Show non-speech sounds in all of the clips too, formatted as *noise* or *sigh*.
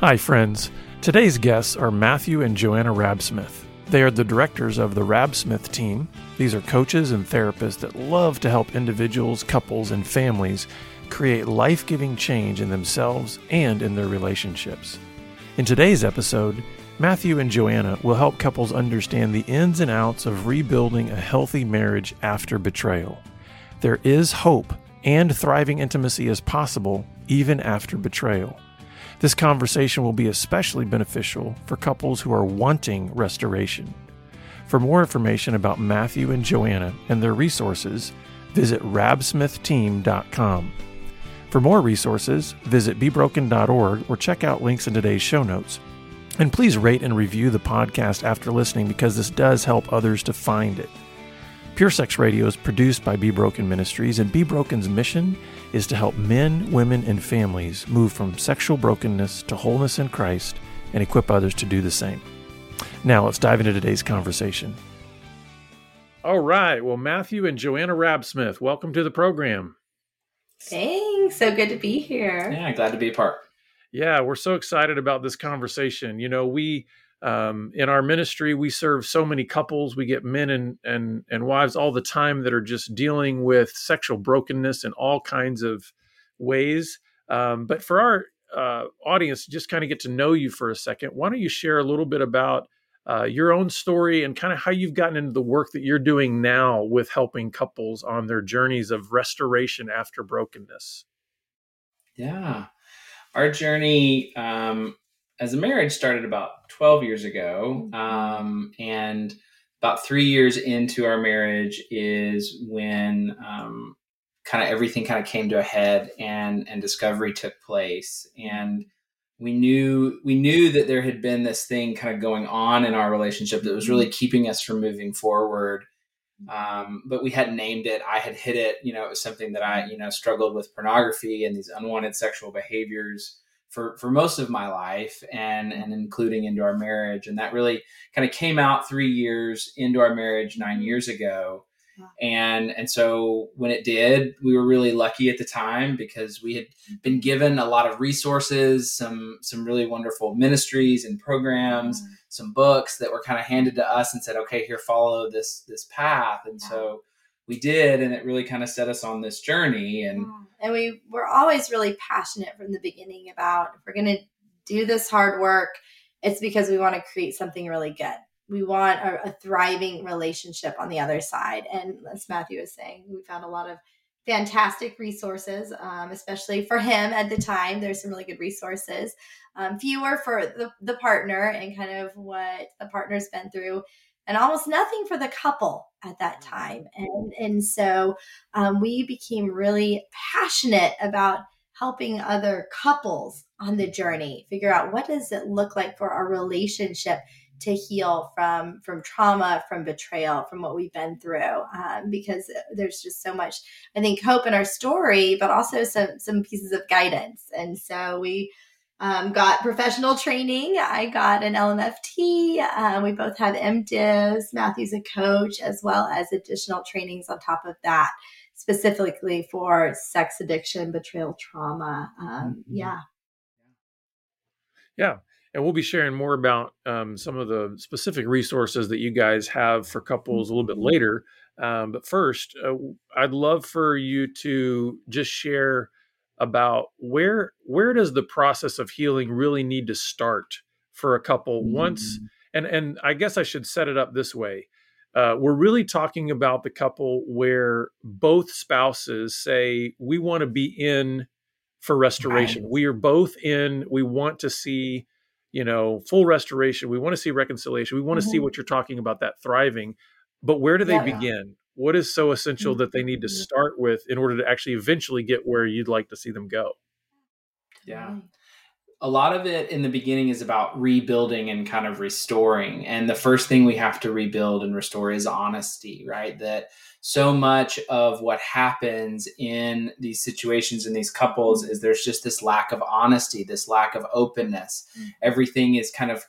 Hi, friends. Today's guests are Matthew and Joanna Rabsmith. They are the directors of the Rabsmith team. These are coaches and therapists that love to help individuals, couples, and families create life giving change in themselves and in their relationships. In today's episode, Matthew and Joanna will help couples understand the ins and outs of rebuilding a healthy marriage after betrayal. There is hope and thriving intimacy is possible even after betrayal. This conversation will be especially beneficial for couples who are wanting restoration. For more information about Matthew and Joanna and their resources, visit rabsmithteam.com. For more resources, visit bebroken.org or check out links in today's show notes. And please rate and review the podcast after listening because this does help others to find it. Pure Sex Radio is produced by Be Broken Ministries, and Be Broken's mission is to help men, women, and families move from sexual brokenness to wholeness in Christ and equip others to do the same. Now, let's dive into today's conversation. All right. Well, Matthew and Joanna Rabsmith, welcome to the program. Thanks. So good to be here. Yeah, glad to be a part. Yeah, we're so excited about this conversation. You know, we um, in our ministry we serve so many couples. We get men and and and wives all the time that are just dealing with sexual brokenness in all kinds of ways. Um, but for our uh, audience just kind of get to know you for a second why don't you share a little bit about uh, your own story and kind of how you've gotten into the work that you're doing now with helping couples on their journeys of restoration after brokenness? Yeah. Our journey um, as a marriage started about 12 years ago. Mm-hmm. Um, and about three years into our marriage is when um, kind of everything kind of came to a head and and discovery took place and we knew we knew that there had been this thing kind of going on in our relationship that was really mm-hmm. keeping us from moving forward um, but we hadn't named it i had hit it you know it was something that i you know struggled with pornography and these unwanted sexual behaviors for for most of my life and and including into our marriage. And that really kind of came out 3 years into our marriage 9 years ago. And and so when it did we were really lucky at the time because we had been given a lot of resources some some really wonderful ministries and programs mm-hmm. some books that were kind of handed to us and said okay here follow this this path. And so we did and it really kind of set us on this journey and and we were always really passionate from the beginning about if we're going to do this hard work it's because we want to create something really good. We want a, a, thriving relationship on the other side and as matthew was saying we found a lot of fantastic resources um, especially for him at the time. There's some really good resources um, fewer for the, the partner and kind of what the partner's been through and almost nothing for the couple at that mm-hmm. time. And, and so um, we became really passionate about helping other couples on the journey figure out what does it look like for our relationship to heal from from trauma from betrayal from what we've been through um, because there's just so much i think hope in our story but also some some pieces of guidance and so we um, got professional training. I got an LMFT. Uh, we both have MDivs. Matthew's a coach, as well as additional trainings on top of that, specifically for sex addiction, betrayal trauma. Um, mm-hmm. yeah. Yeah. And we'll be sharing more about um, some of the specific resources that you guys have for couples a little bit mm-hmm. later. Um, but first, uh, I'd love for you to just share about where where does the process of healing really need to start for a couple mm-hmm. once and and I guess I should set it up this way. Uh, we're really talking about the couple where both spouses say we want to be in for restoration. Right. We are both in. We want to see, you know, full restoration. We want to see reconciliation. We want mm-hmm. to see what you're talking about that thriving. But where do they yeah. begin? What is so essential that they need to mm-hmm. start with in order to actually eventually get where you'd like to see them go? Yeah. A lot of it in the beginning is about rebuilding and kind of restoring and the first thing we have to rebuild and restore is honesty right? That so much of what happens in these situations in these couples is there's just this lack of honesty this lack of openness. Mm-hmm. everything is kind of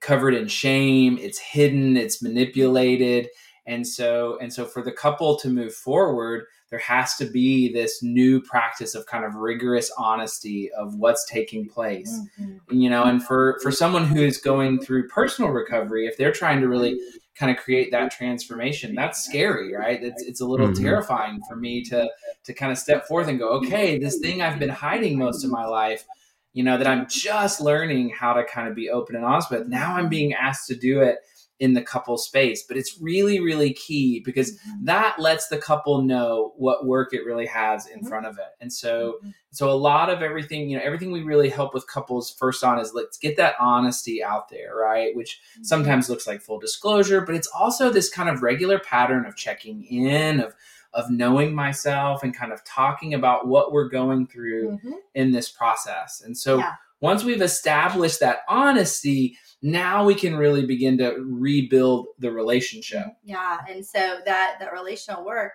covered in shame it's hidden it's manipulated and so and so for the couple to move forward there has to be this new practice of kind of rigorous honesty of what's taking place mm-hmm. you know and for for someone who is going through personal recovery if they're trying to really kind of create that transformation that's scary right it's, it's a little mm-hmm. terrifying for me to to kind of step forth and go okay this thing i've been hiding most of my life you know that i'm just learning how to kind of be open and honest with now i'm being asked to do it in the couple space. But it's really, really key because mm-hmm. that lets the couple know what work it really has in mm-hmm. front of it. And so, mm-hmm. so a lot of everything, you know, everything we really help with couples first on is let's get that honesty out there, right? Which mm-hmm. sometimes looks like full disclosure, but it's also this kind of regular pattern of checking in, of of knowing myself and kind of talking about what we're going through mm-hmm. in this process. And so yeah. once we've established that honesty, now we can really begin to rebuild the relationship. Yeah. And so that that relational work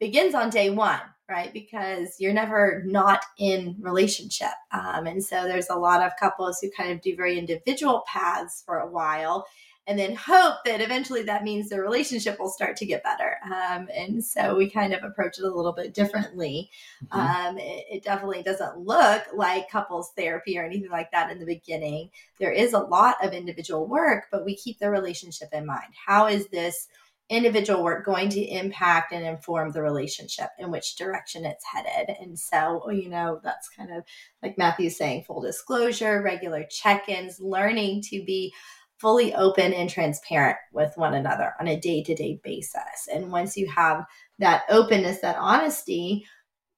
begins on day one, right? Because you're never not in relationship. Um, and so there's a lot of couples who kind of do very individual paths for a while and then hope that eventually that means the relationship will start to get better. Um, and so we kind of approach it a little bit differently. Mm-hmm. Um, it, it, definitely doesn't look like couples therapy or anything like that in the beginning. There is a lot of individual work, but we keep the relationship in mind. How is this? individual work going to impact and inform the relationship in which direction it's headed. And so, you know, that's kind of like Matthew's saying full disclosure, regular check ins, learning to be fully open and transparent with one another on a day to day basis. And once you have that openness, that honesty,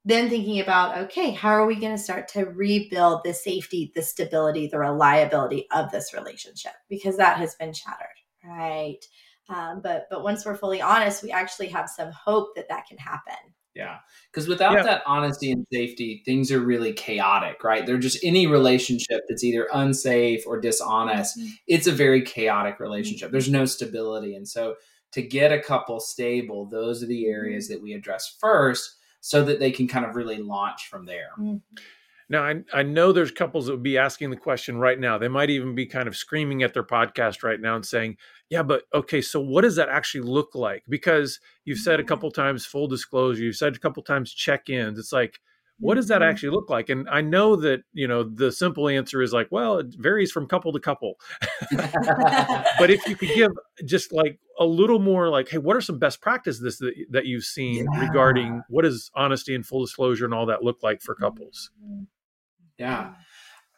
then thinking about, okay, how are we going to start to rebuild the safety, the stability, the reliability of this relationship? Because that has been shattered, right? Um, but but once we're fully honest, we actually have some hope that that can happen. Yeah. Because without yeah. that honesty and safety, things are really chaotic, right? They're just any relationship that's either unsafe or dishonest, mm-hmm. it's a very chaotic relationship. Mm-hmm. There's no stability. And so to get a couple stable, those are the mm-hmm. areas that we address first so that they can kind of really launch from there. Mm-hmm. Now, I, I know there's couples that would be asking the question right now. They might even be kind of screaming at their podcast right now and saying, yeah, but okay, so what does that actually look like? Because you've said a mm-hmm. couple times full disclosure, you've said a couple times check ins. It's like, what does that mm-hmm. actually look like? And I know that, you know, the simple answer is like, well, it varies from couple to couple. *laughs* but if you could give just like a little more like, hey, what are some best practices that, that you've seen yeah. regarding what does honesty and full disclosure and all that look like for couples? Mm-hmm. Yeah.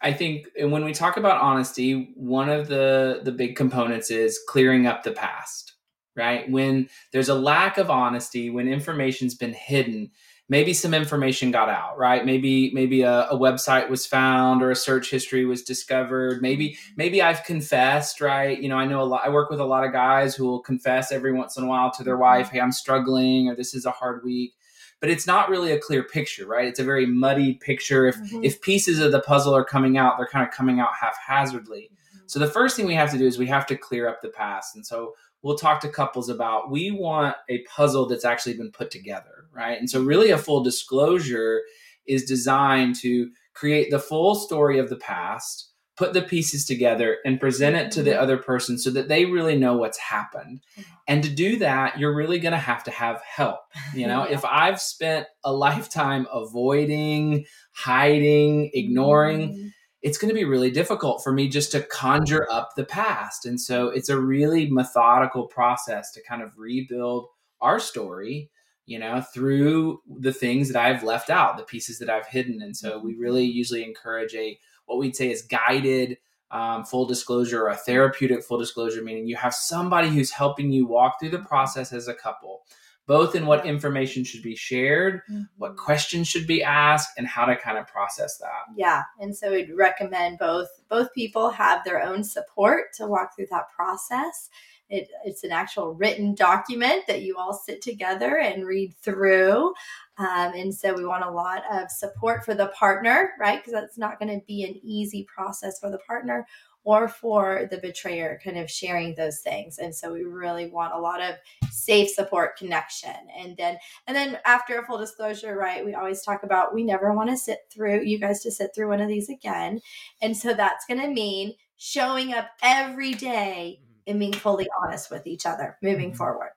I think and when we talk about honesty, one of the the big components is clearing up the past, right? When there's a lack of honesty, when information's been hidden, maybe some information got out, right? Maybe maybe a, a website was found or a search history was discovered. Maybe maybe I've confessed, right? You know, I know a lot. I work with a lot of guys who will confess every once in a while to their wife, "Hey, I'm struggling," or "This is a hard week." But it's not really a clear picture, right? It's a very muddy picture. If mm-hmm. if pieces of the puzzle are coming out, they're kind of coming out haphazardly. Mm-hmm. So the first thing we have to do is we have to clear up the past. And so we'll talk to couples about we want a puzzle that's actually been put together, right? And so really a full disclosure is designed to create the full story of the past put the pieces together and present it to the mm-hmm. other person so that they really know what's happened. And to do that, you're really going to have to have help. You know, *laughs* yeah. if I've spent a lifetime avoiding, hiding, ignoring, mm-hmm. it's going to be really difficult for me just to conjure up the past. And so it's a really methodical process to kind of rebuild our story you know, through the things that I've left out, the pieces that I've hidden. And so we really mm-hmm. usually encourage a what we'd say is guided um, full disclosure or a therapeutic full disclosure, meaning you have somebody who's helping you walk through the process as a couple, both in what information should be shared, mm-hmm. what questions should be asked, and how to kind of process that. Yeah, and so we'd recommend both both people have their own support to walk through that process. It, it's an actual written document that you all sit together and read through. Um, and so we want a lot of support for the partner, right? Because that's not going to be an easy process for the partner or for the betrayer kind of sharing those things and so we really want a lot of safe support connection and then and then after a full disclosure right we always talk about we never want to sit through you guys to sit through one of these again and so that's going to mean showing up every day and being fully honest with each other moving mm-hmm. forward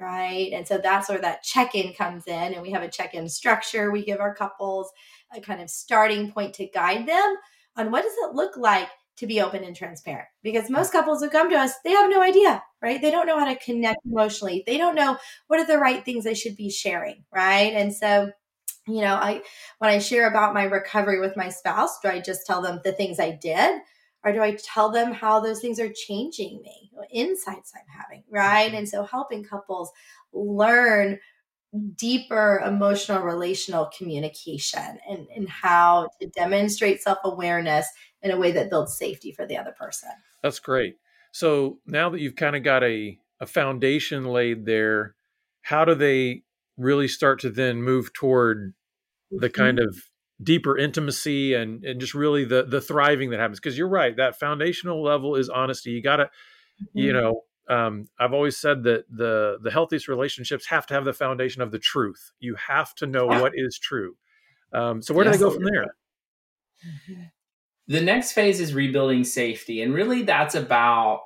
right? And so that's where that check in comes in. And we have a check in structure. We give our couples a kind of starting point to guide them on what does it look like to be open and transparent because most couples who come to us they have no idea right they don't know how to connect emotionally they don't know what are the right things they should be sharing right and so you know i when i share about my recovery with my spouse do i just tell them the things i did or do i tell them how those things are changing me insights i'm having right and so helping couples learn deeper emotional relational communication and, and how to demonstrate self-awareness in a way that builds safety for the other person. That's great. So now that you've kind of got a, a foundation laid there, how do they really start to then move toward the mm-hmm. kind of deeper intimacy and, and just really the the thriving that happens? Because you're right, that foundational level is honesty. You gotta, mm-hmm. you know, um, I've always said that the the healthiest relationships have to have the foundation of the truth. You have to know what is true. Um, so where yes. do they go from there? Mm-hmm the next phase is rebuilding safety. And really, that's about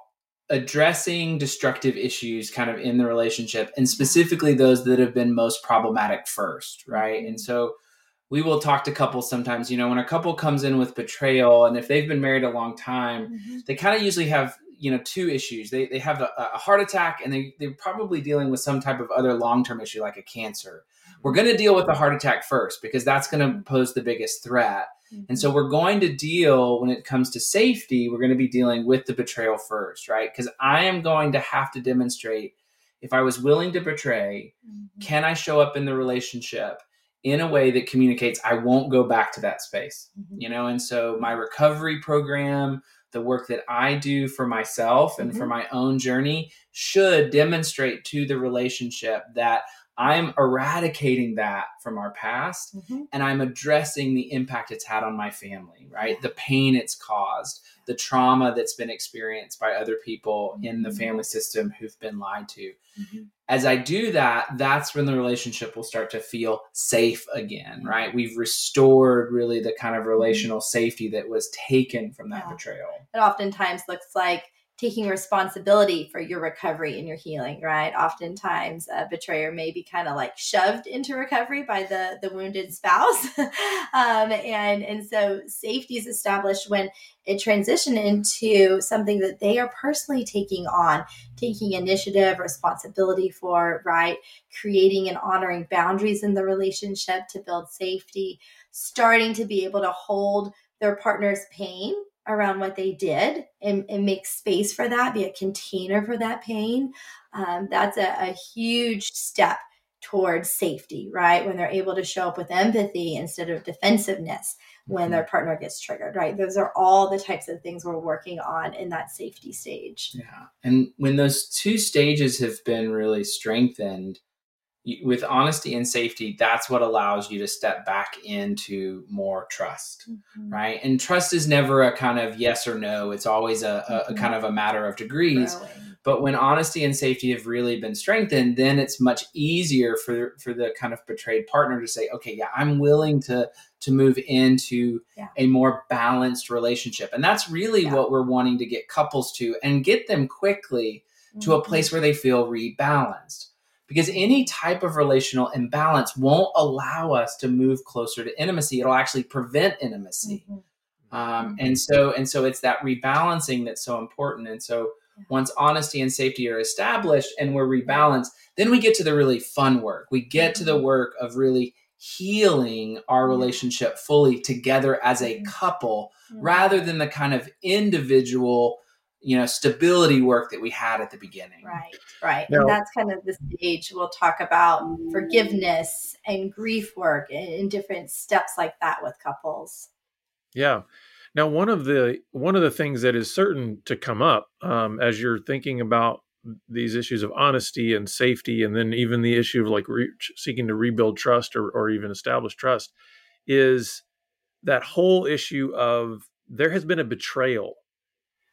addressing destructive issues kind of in the relationship and specifically those that have been most problematic first, right? And so we will talk to couples sometimes, you know, when a couple comes in with betrayal and if they've been married a long time, mm-hmm. they kind of usually have, you know, two issues. They, they have a, a heart attack and they, they're probably dealing with some type of other long term issue like a cancer. We're going to deal with the heart attack first because that's going to pose the biggest threat. Mm-hmm. And so we're going to deal when it comes to safety, we're going to be dealing with the betrayal first, right? Because I am going to have to demonstrate if I was willing to betray, mm-hmm. can I show up in the relationship in a way that communicates I won't go back to that space, mm-hmm. you know? And so my recovery program, the work that I do for myself and for mm-hmm. my own journey should demonstrate to the relationship that I'm eradicating that from our past mm-hmm. and I'm addressing the impact it's had on my family, right? The pain it's caused, the trauma that's been experienced by other people mm-hmm. in the mm-hmm. family system who've been lied to. Mm-hmm. As I do that, that's when the relationship will start to feel safe again, mm-hmm. right? We've restored really the kind of mm-hmm. relational safety that was taken from that yeah. betrayal. It oftentimes looks like taking responsibility for your recovery and your healing right? Oftentimes a betrayer may be kind of like shoved into recovery by the the wounded spouse. *laughs* Um, and and so safety is established when it transition into something that they are personally taking on taking initiative responsibility for right? Creating and honoring boundaries in the relationship to build safety starting to be able to hold their partner's pain around what they did and, and make space for that, be a container for that pain. Um, that's a, a huge step towards safety, right? When they're able to show up with empathy instead of defensiveness when mm-hmm. their partner gets triggered, right? Those are all the types of things we're working on in that safety stage. Yeah. And when those two stages have been really strengthened, with honesty and safety, that's what allows you to step back into more trust, mm-hmm. right? And trust is never a kind of yes or no. It's always a, a, mm-hmm. a kind of a matter of degrees. Growing. But when honesty and safety have really been strengthened, then it's much easier for for the kind of betrayed partner to say, okay, yeah, I'm willing to to move into yeah. a more balanced relationship, and that's really yeah. what we're wanting to get couples to, and get them quickly mm-hmm. to a mm-hmm. place where they feel rebalanced because any type of relational imbalance won't allow us to move closer to intimacy. It'll actually prevent intimacy. Mm-hmm. um, and so and so it's that rebalancing that's so important. And so once honesty and safety are established and we're rebalanced then we get to the really fun work. We get to the mm-hmm. work of really healing our relationship fully together as a couple rather than the kind of individual you know stability work that we had at the beginning. Right right. Now, and that's kind of the stage we'll talk about forgiveness and grief work and different steps like that with couples. Yeah. Now one of the one of the things that is certain to come up um, as you're thinking about these issues of honesty and safety and then even the issue of like re- seeking to rebuild trust or, or even establish trust is that whole issue of there has been a betrayal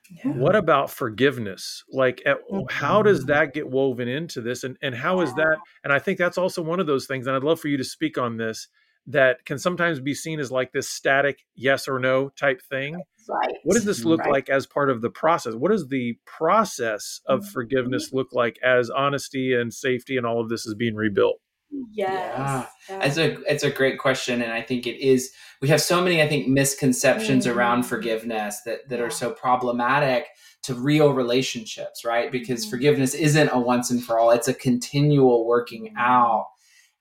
yeah. What about forgiveness? Like, at, mm-hmm. how does that get woven into this? And, and how is that? And I think that's also one of those things, and I'd love for you to speak on this that can sometimes be seen as like this static yes or no type thing. Right. What does this look right. like as part of the process? What does the process of Mm-hmm. forgiveness look like as honesty and safety and all of this is being rebuilt? Yes. It's a it's a great question, and I think it is. We have so many, I think, misconceptions around Mhm. forgiveness that that Yeah. are so problematic to real relationships, right? Because Mhm. forgiveness isn't a once and for all; it's a continual working Mhm. out.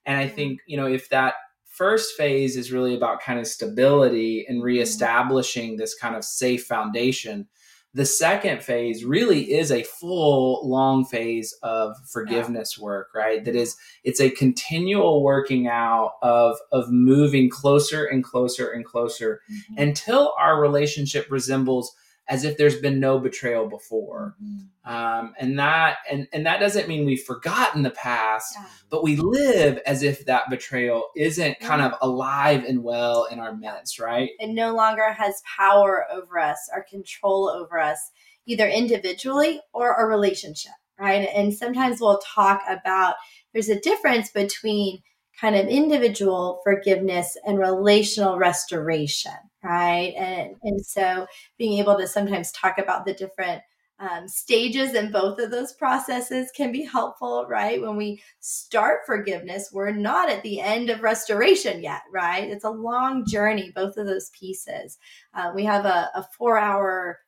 And I think you know if that first phase is really about kind of stability and reestablishing this kind of safe foundation. The second phase really is a full long phase of forgiveness work, right? That is it's a continual working out of of moving closer and closer and closer Mhm. until our relationship resembles as if there's been no betrayal before Mhm. um, and that and and that doesn't mean we've forgotten the past Yeah. but we live as if that betrayal isn't kind of alive and well in our midst right It no longer has power over us or control over us, either individually or a relationship, right? And sometimes we'll talk about there's a difference between kind of individual forgiveness and relational restoration, right? And and so being able to sometimes talk about the different um, stages in both of those processes can be helpful, right? When we start forgiveness, we're not at the end of restoration yet, right? It's a long journey, both of those pieces. Uh, we have a, a four hour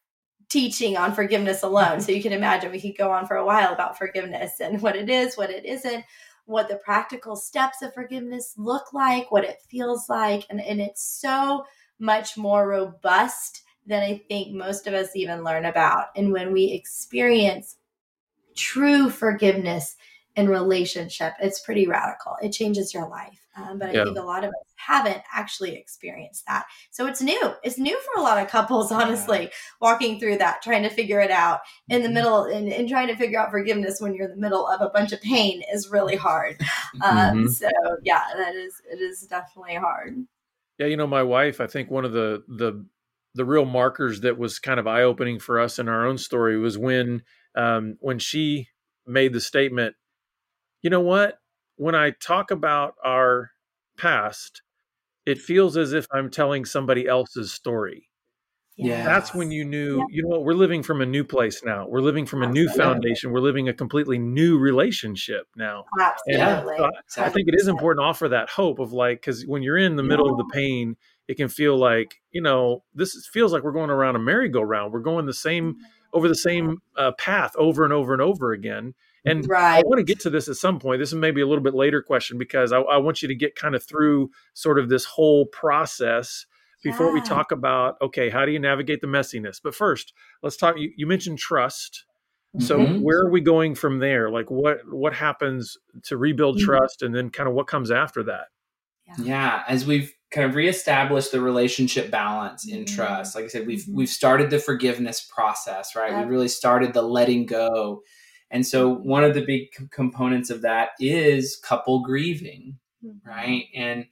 teaching on forgiveness alone. So you can imagine we could go on for a while about forgiveness and what it is, what it isn't, what the practical steps of forgiveness look like, what it feels like. And, and it's so much more robust than I think most of us even learn about. And when we experience true forgiveness in relationship, it's pretty radical. It changes your life. Um, but I Yeah. think a lot of us haven't actually experienced that. So it's new. It's new for a lot of couples, *laughs* honestly, walking through that, trying to figure it out in the middle and, and trying to figure out forgiveness when you're in the middle of a bunch of pain is really hard. Um, Mhm. So yeah, that is, it is definitely hard. Yeah, you know, my wife, I think one of the the the real markers that was kind of eye opening for us in our own story was when um, when she made the statement, you know what? When I talk about our past, it feels as if I'm telling somebody else's story. Yeah. That's when you knew, you know what, we're living from a new place now. We're living from a new foundation. We're living a completely new relationship now. Absolutely. so I, I think it is important to offer that hope of like, because when you're in the middle of the pain, it can feel like, you know, this feels like we're going around a merry-go-round. We're going the same over the same uh, path over and over and over again. And I want to get to this at some point. This is maybe a little bit later question because I, I want you to get kind of through sort of this whole process before we talk about okay, how do you navigate the messiness? But first, let's talk. You, you mentioned trust. So Mhm. where are we going from there? Like what what happens to rebuild Mhm. trust, and then kind of what comes after that? Yeah, as we've kind of reestablished the relationship balance in Mhm. trust, like I said, we've Mhm. we've started the forgiveness process, right? Yep. We really started the letting go, and so one of the big c- components of that is couple grieving, Mm-hmm. right? And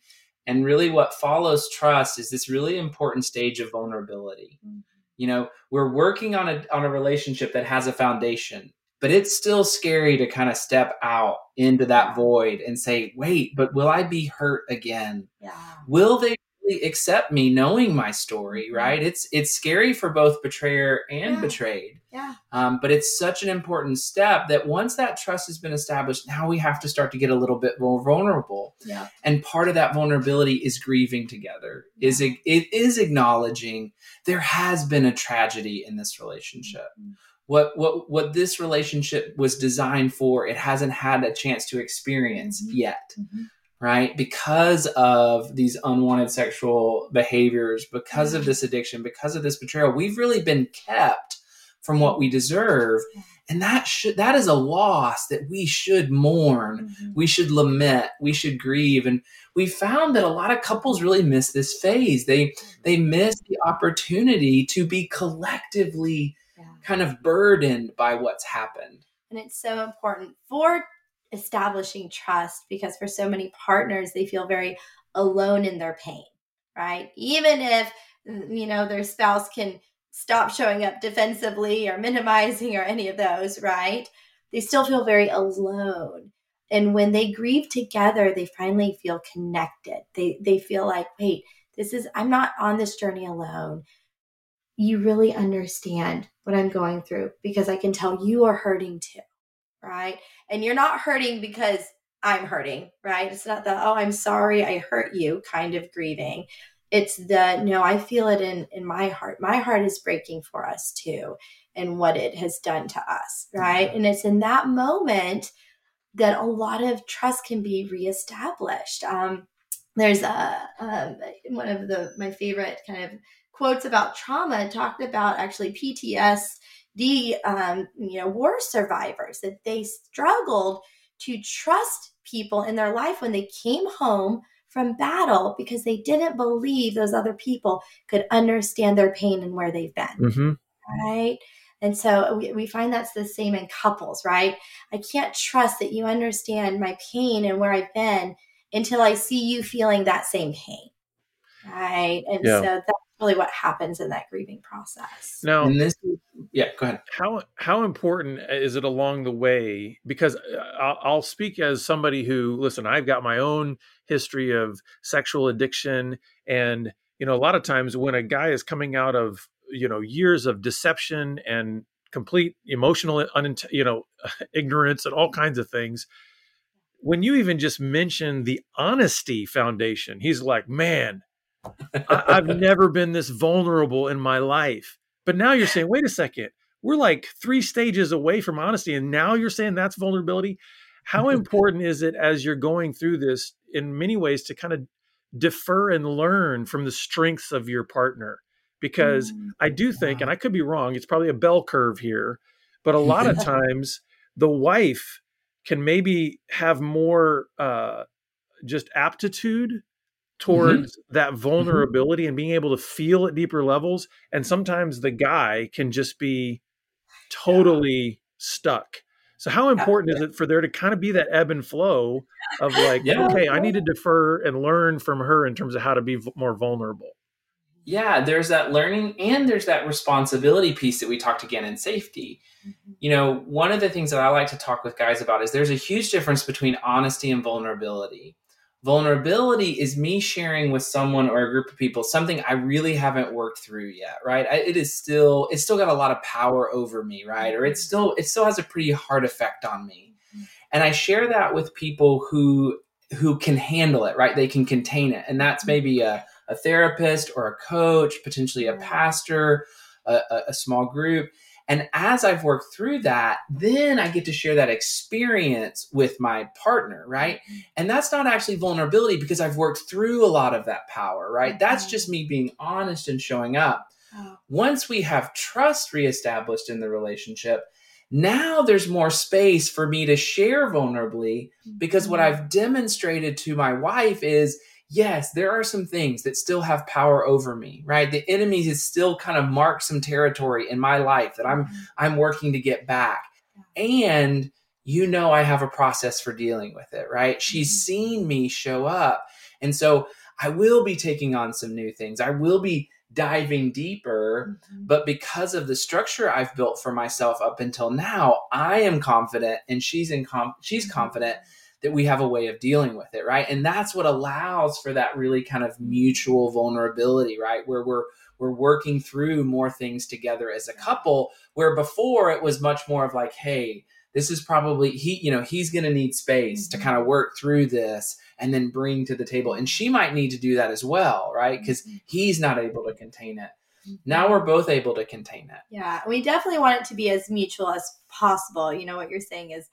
and really, what follows trust is this really important stage of vulnerability. Mhm. You know, we're working on a on a relationship that has a foundation, but it's still scary to kind of step out into that void and say, "Wait, but will I be hurt again?" Yeah. will they accept me knowing my story right it's it's scary for both betrayer and Yeah. betrayed Yeah. um, but it's such an important step that once that trust has been established now we have to start to get a little bit more vulnerable Yeah. and part of that vulnerability is grieving together is it, it is acknowledging there has been a tragedy in this relationship Mhm. what what what this relationship was designed for it hasn't had a chance to experience Mhm. yet Mhm. Right? Because of these unwanted sexual behaviors, because of Mhm. this addiction, because of this betrayal, we've really been kept from what we deserve. And that should that is a loss that we should mourn. Mhm. We should lament, we should grieve. And we found that a lot of couples really miss this phase. They they miss the opportunity to be collectively Yeah. kind of burdened by what's happened. And it's so important for establishing trust because for so many partners, they feel very alone in their pain, right? Even if, you know, their spouse can stop showing up defensively or minimizing or any of those, right? They still feel very alone. And when they grieve together, they finally feel connected. They they feel like, wait, this is I'm not on this journey alone. You really understand what I'm going through because I can tell you are hurting too. Right? And you're not hurting because I'm hurting, right? It's not the, oh, I'm sorry I hurt you kind of grieving. It's the, no, I feel it in, in my heart. My heart is breaking for us too, and what it has done to us, right? And it's in that moment that a lot of trust can be reestablished. Um, there's a, um, one of the my favorite kind of quotes about trauma talked about actually PTSD, um, you know, war survivors that they struggled to trust people in their life when they came home from battle because they didn't believe those other people could understand their pain and where they've been. Mm-hmm. Right. And so we, we find that's the same in couples, right? I can't trust that you understand my pain and where I've been until I see you feeling that same pain. Right. And yeah. so that's really what happens in that grieving process. Now, and this, yeah, go ahead. How how important is it along the way? Because uh, I'll, I'll speak as somebody who, listen, I've got my own history of sexual addiction, and you know, a lot of times when a guy is coming out of you know years of deception and complete emotional, unint- you know, *laughs* ignorance and all kinds of things. When you even just mention the honesty foundation, he's like, man, I, I've *laughs* never been this vulnerable in my life. But now you're saying, wait a second, we're like three stages away from honesty. And now you're saying that's vulnerability. How important is it as you're going through this in many ways to kind of defer and learn from the strengths of your partner? Because mm, I do think, and I could be wrong, it's probably a bell curve here, but a lot of *laughs* times the wife can maybe have more uh, just aptitude Mm-hmm. Towards mm-hmm. that vulnerability mm-hmm. and being able to feel at deeper levels. And sometimes the guy can just be totally yeah. stuck. So how important yeah. is it for there to kind of be that ebb and flow of like, *laughs* yeah. okay, I need to defer and learn from her in terms of how to be v- more vulnerable. Yeah, there's that learning and there's that responsibility piece that we talked again in safety. Mm-hmm. You know, one of the things that I like to talk with guys about is there's a huge difference between honesty and vulnerability. Vulnerability is me sharing with someone or a group of people something I really haven't worked through yet, right? I, it is still it's still got a lot of power over me, right? Or it's mm-hmm. still it still has a pretty hard effect on me. Mm-hmm. And I share that with people who who can handle it, right? They can contain it. And that's mm-hmm. maybe a, a therapist or a coach, potentially a pastor, a, a small group. And as I've worked through that, then I get to share that experience with my partner, right? Mm-hmm. And that's not actually vulnerability because I've worked through a lot of that power, right? Mm-hmm. That's just me being honest and showing up. Oh. Once we have trust reestablished in the relationship, now there's more space for me to share vulnerably because what mm-hmm. I've demonstrated to my wife is yes, there are some things that still have power over me, right? The enemy has still kind of marked some territory in my life that I'm mm-hmm. I'm working to get back. And you know I have a process for dealing with it, right? She's mm-hmm. seen me show up. And so I will be taking on some new things. I will be diving deeper, mm-hmm. but because of the structure I've built for myself up until now, I am confident and she's in com- she's confident that we have a way of dealing with it, right? And that's what allows for that really kind of mutual vulnerability, right? Where we're we're working through more things together as a couple where before it was much more of like, hey, this is probably he, you know, he's going to need space mm-hmm. to kind of work through this and then bring to the table. And she might need to do that as well, right? Because mm-hmm. he's not able to contain it. Mm-hmm. Now we're both able to contain it. Yeah, we definitely want it to be as mutual as possible. You know, what you're saying is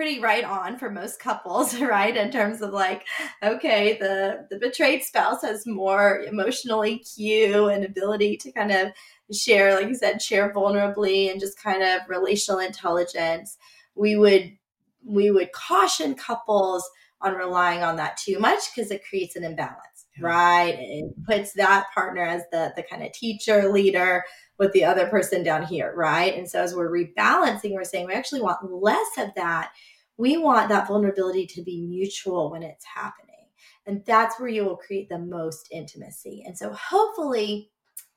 pretty right on for most couples *laughs* right in terms of like okay the the betrayed spouse has more emotional eq and ability to kind of share like you said share vulnerably and just kind of relational intelligence. We would we would caution couples on relying on that too much because it creates an imbalance yeah. right it puts that partner as the the kind of teacher leader with the other person down here, right? And so as we're rebalancing, we're saying we actually want less of that. We want that vulnerability to be mutual when it's happening. And that's where you will create the most intimacy. And so hopefully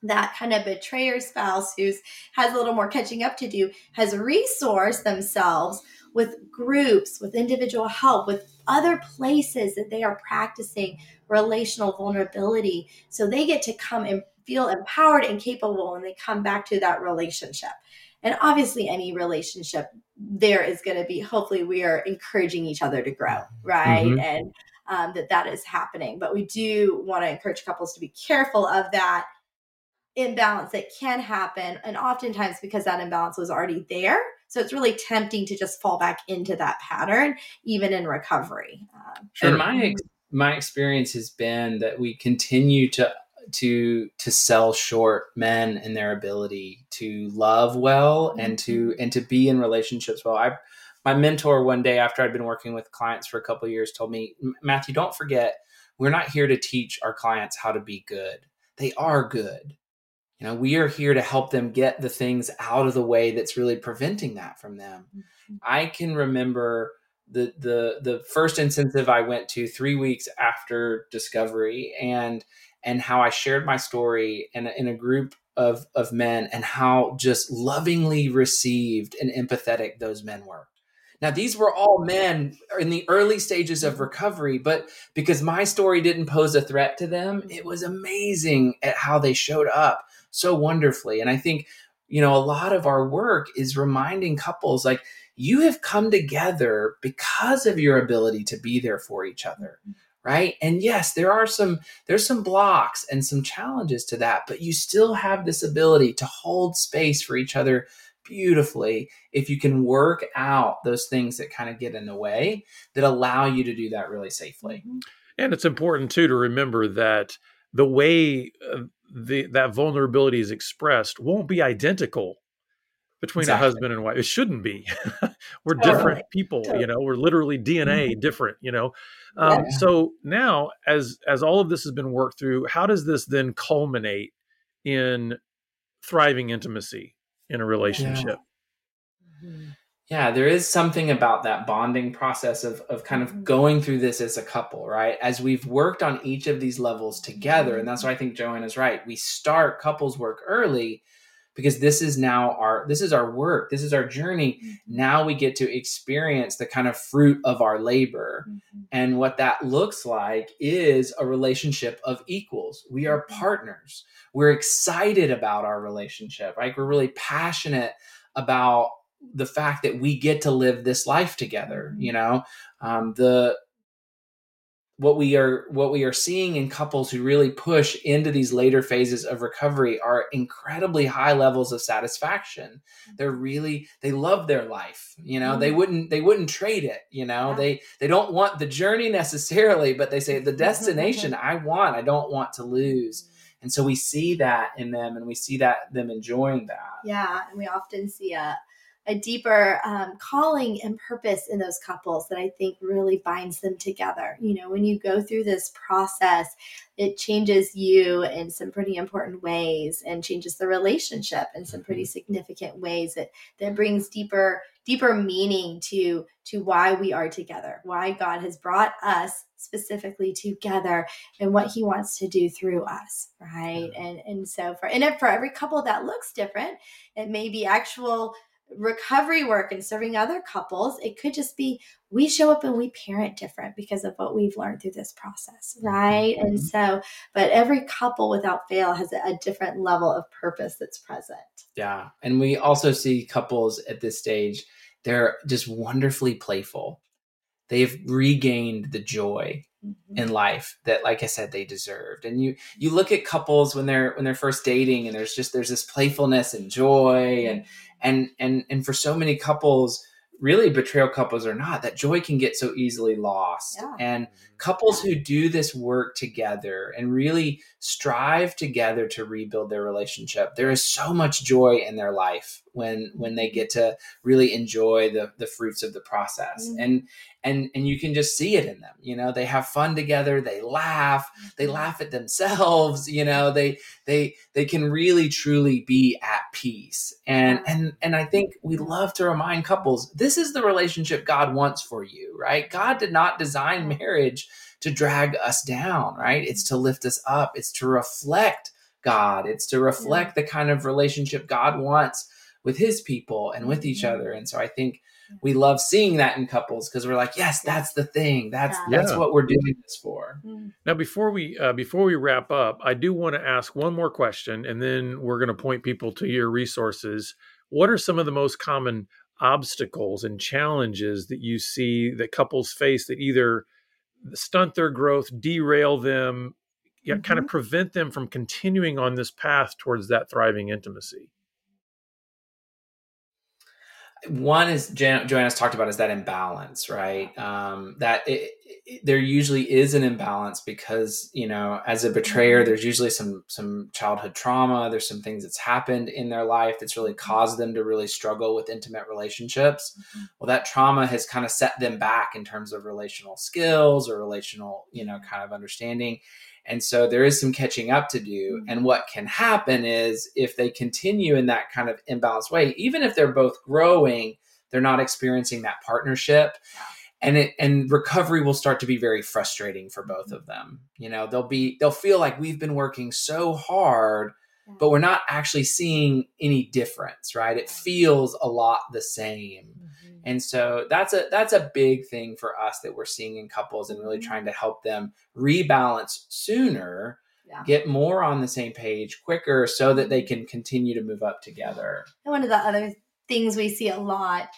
that kind of betrayer spouse who's has a little more catching up to do has resourced themselves with groups with individual help with other places that they are practicing relational vulnerability. So they get to come and feel empowered and capable and they come back to that relationship. And obviously any relationship there is going to be hopefully we are encouraging each other to grow right? Mm-hmm. and um, that that is happening. But we do want to encourage couples to be careful of that imbalance that can happen and oftentimes because that imbalance was already there. So it's really tempting to just fall back into that pattern even in recovery. Um, sure. and my ex- my experience has been that we continue to to to sell short men and their ability to love well mm-hmm. and to mm-hmm. and to be in relationships well i my mentor one day after i'd been working with clients for a couple years told me matthew don't forget we're not here to teach our clients how to be good they are good you know, we are here to help them get the things out of the way that's really preventing that from them. Mm-hmm. I can remember the the the first intensive I went to 3 weeks after discovery and and how I shared my story in a, in a group of of men and how just lovingly received and empathetic those men were. Now, these were all men in the early stages of recovery, but because my story didn't pose a threat to them, mm-hmm. it was amazing at how they showed up so wonderfully. And I think, you know, a lot of our work is reminding couples like, you have come together because of your ability to be there for each other mm-hmm. right and yes there are some there's some blocks and some challenges to that but you still have this ability to hold space for each other beautifully if you can work out those things that kind of get in the way that allow you to do that really safely mm-hmm. and it's important too to remember that the way uh, the that vulnerability is expressed won't be identical between exactly. a husband and wife. It shouldn't be. *laughs* we're totally. different people, totally. you know. We're literally DNA mm-hmm. different, you know. Um, yeah. So now, as as all of this has been worked through, how does this then culminate in thriving intimacy in a relationship? Yeah. Mm-hmm yeah there is something about that bonding process of, of kind of mm-hmm. going through this as a couple right as we've worked on each of these levels together and that's why i think joanna's right we start couples work early because this is now our this is our work this is our journey. Mm-hmm. now we get to experience the kind of fruit of our labor. Mm-hmm. and what that looks like is a relationship of equals. We are mm-hmm. partners. We're excited about our relationship. Right we're really passionate about the fact that we get to live this life together you know? Um, the what we are what we are seeing in couples who really push into these later phases of recovery are incredibly high levels of satisfaction. They're really they love their life you know? Mm-hmm. they wouldn't they wouldn't trade it you know? Yeah. they they don't want the journey *laughs* necessarily but they say the *laughs* destination i want i don't want to lose. And so we see that in them and we see that them enjoying that. Yeah and we often see a a deeper um, calling and purpose in those couples that I think really binds them together. You know, when you go through this process, it changes you in some pretty important ways and changes the relationship in some pretty mm-hmm. significant ways that that brings deeper deeper meaning to to why we are together why god has brought us specifically together and what he wants to do through us right and and so for and for every couple that looks different it may be actual recovery work and serving other couples, it could just be we show up and we parent different because of what we've learned through this process, mm-hmm. right? Mm-hmm. And so, but every couple without fail has a, different level of purpose that's present. Yeah. And we also see couples at this stage, they're just wonderfully playful. They've regained the joy mm-hmm. in life that like i said they deserved and you you look at couples when they're when they're first dating and there's just there's this playfulness and joy and and and and for so many couples really betrayal couples or not that joy can get so easily lost yeah. and mm-hmm. couples who do this work together and really strive together to rebuild their relationship there is so much joy in their life when when they get to really enjoy the the fruits of the process mm-hmm. and and and you can just see it in them you know they have fun together they laugh they mm-hmm. laugh at themselves you know they they they can really truly be at peace and and and i think we love to remind couples this is the relationship god wants for you right god did not design marriage to drag us down right it's to lift us up it's to reflect God. It's to reflect yeah. the kind of relationship God wants with his people and with each other. And so I think we love seeing that in couples because we're like, yes, that's the thing. That's yeah. that's what we're doing this for. Mm. Now, before we uh, before we wrap up, I do want to ask one more question, and then we're going to point people to your resources. What are some of the most common obstacles and challenges that you see that couples face that either stunt their growth, derail them, mm-hmm. kind of prevent them from continuing on this path towards that thriving intimacy? One is Jan- Joanna's talked about is that imbalance, right? Um, that it, it, there usually is an imbalance because you know, as a betrayer, mm-hmm. there's usually some some childhood trauma. There's some things that's happened in their life that's really caused them to really struggle with intimate relationships. Mm-hmm. Well, that trauma has kind of set them back in terms of relational skills or relational, you know, kind of understanding. And so there is some catching up to do. Mm-hmm. And what can happen is if they continue in that kind of imbalanced way, even if they're both growing, they're not experiencing that partnership. And it and recovery will start to be very frustrating for both of them. You know, they'll be they'll feel like we've been working so hard, but we're not actually seeing any difference, right? It feels a lot the same. And so that's a that's a big thing for us that we're seeing in couples and really mm-hmm. trying to help them rebalance sooner, yeah. get more on the same page quicker so that they mm-hmm. can continue to move up together. And one of the other things we see a lot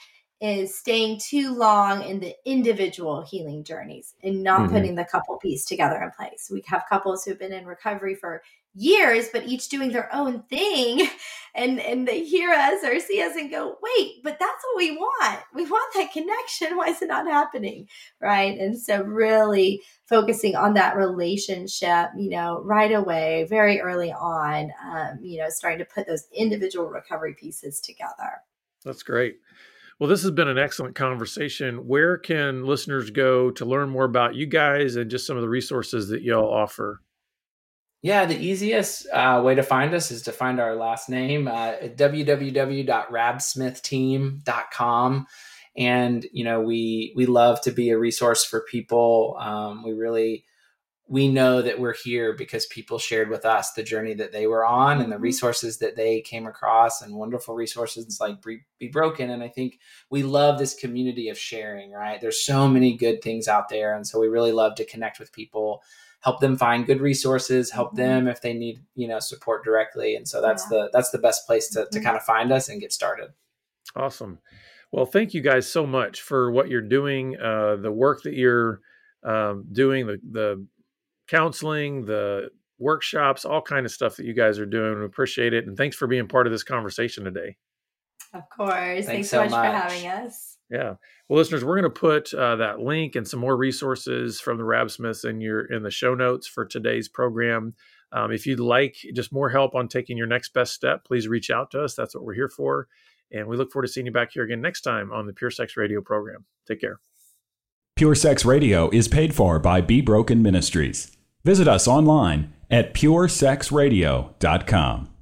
is staying too long in the individual healing journeys and not mm-hmm. putting the couple piece together in place. We have couples who've been in recovery for years, but each doing their own thing. *laughs* And and they hear us or see us and go, wait, but that's what we want. We want that connection. Why is it not happening? Right. And so really focusing on that relationship, you know, right away, very early on, um, you know, starting to put those individual recovery pieces together. That's great. Well, this has been an excellent conversation. Where can listeners go to learn more about you guys and just some of the resources that y'all offer? Yeah, the easiest uh, way to find us is to find our last name uh, at www.rabsmithteam.com. And you know, we we love to be a resource for people. Um, we really we know that we're here because people shared with us the journey that they were on and the mm-hmm. resources that they came across and wonderful resources like be, broken and i think we love this community of sharing right there's so many good things out there and so we really love to connect with people help them find good resources help mm-hmm. them if they need you know support directly. And so that's yeah. the that's the best place to, to mm-hmm. kind of find us and get started. Awesome. Well thank you guys so much for what you're doing uh, the work that you're um, doing the the counseling the workshops all kind of stuff that you guys are doing. We appreciate it. And thanks for being part of this conversation today. Of course. Thanks, thanks so much, much for having us yeah. Well, listeners, we're going to put uh, that link and some more resources from the Rab Smiths in your in the show notes for today's program. Um, if you'd like just more help on taking your next best step, please reach out to us. That's what we're here for. And we look forward to seeing you back here again next time on the Pure Sex Radio program. Take care. Pure Sex Radio is paid for by Be Broken Ministries. Visit us online at puresexradio.com.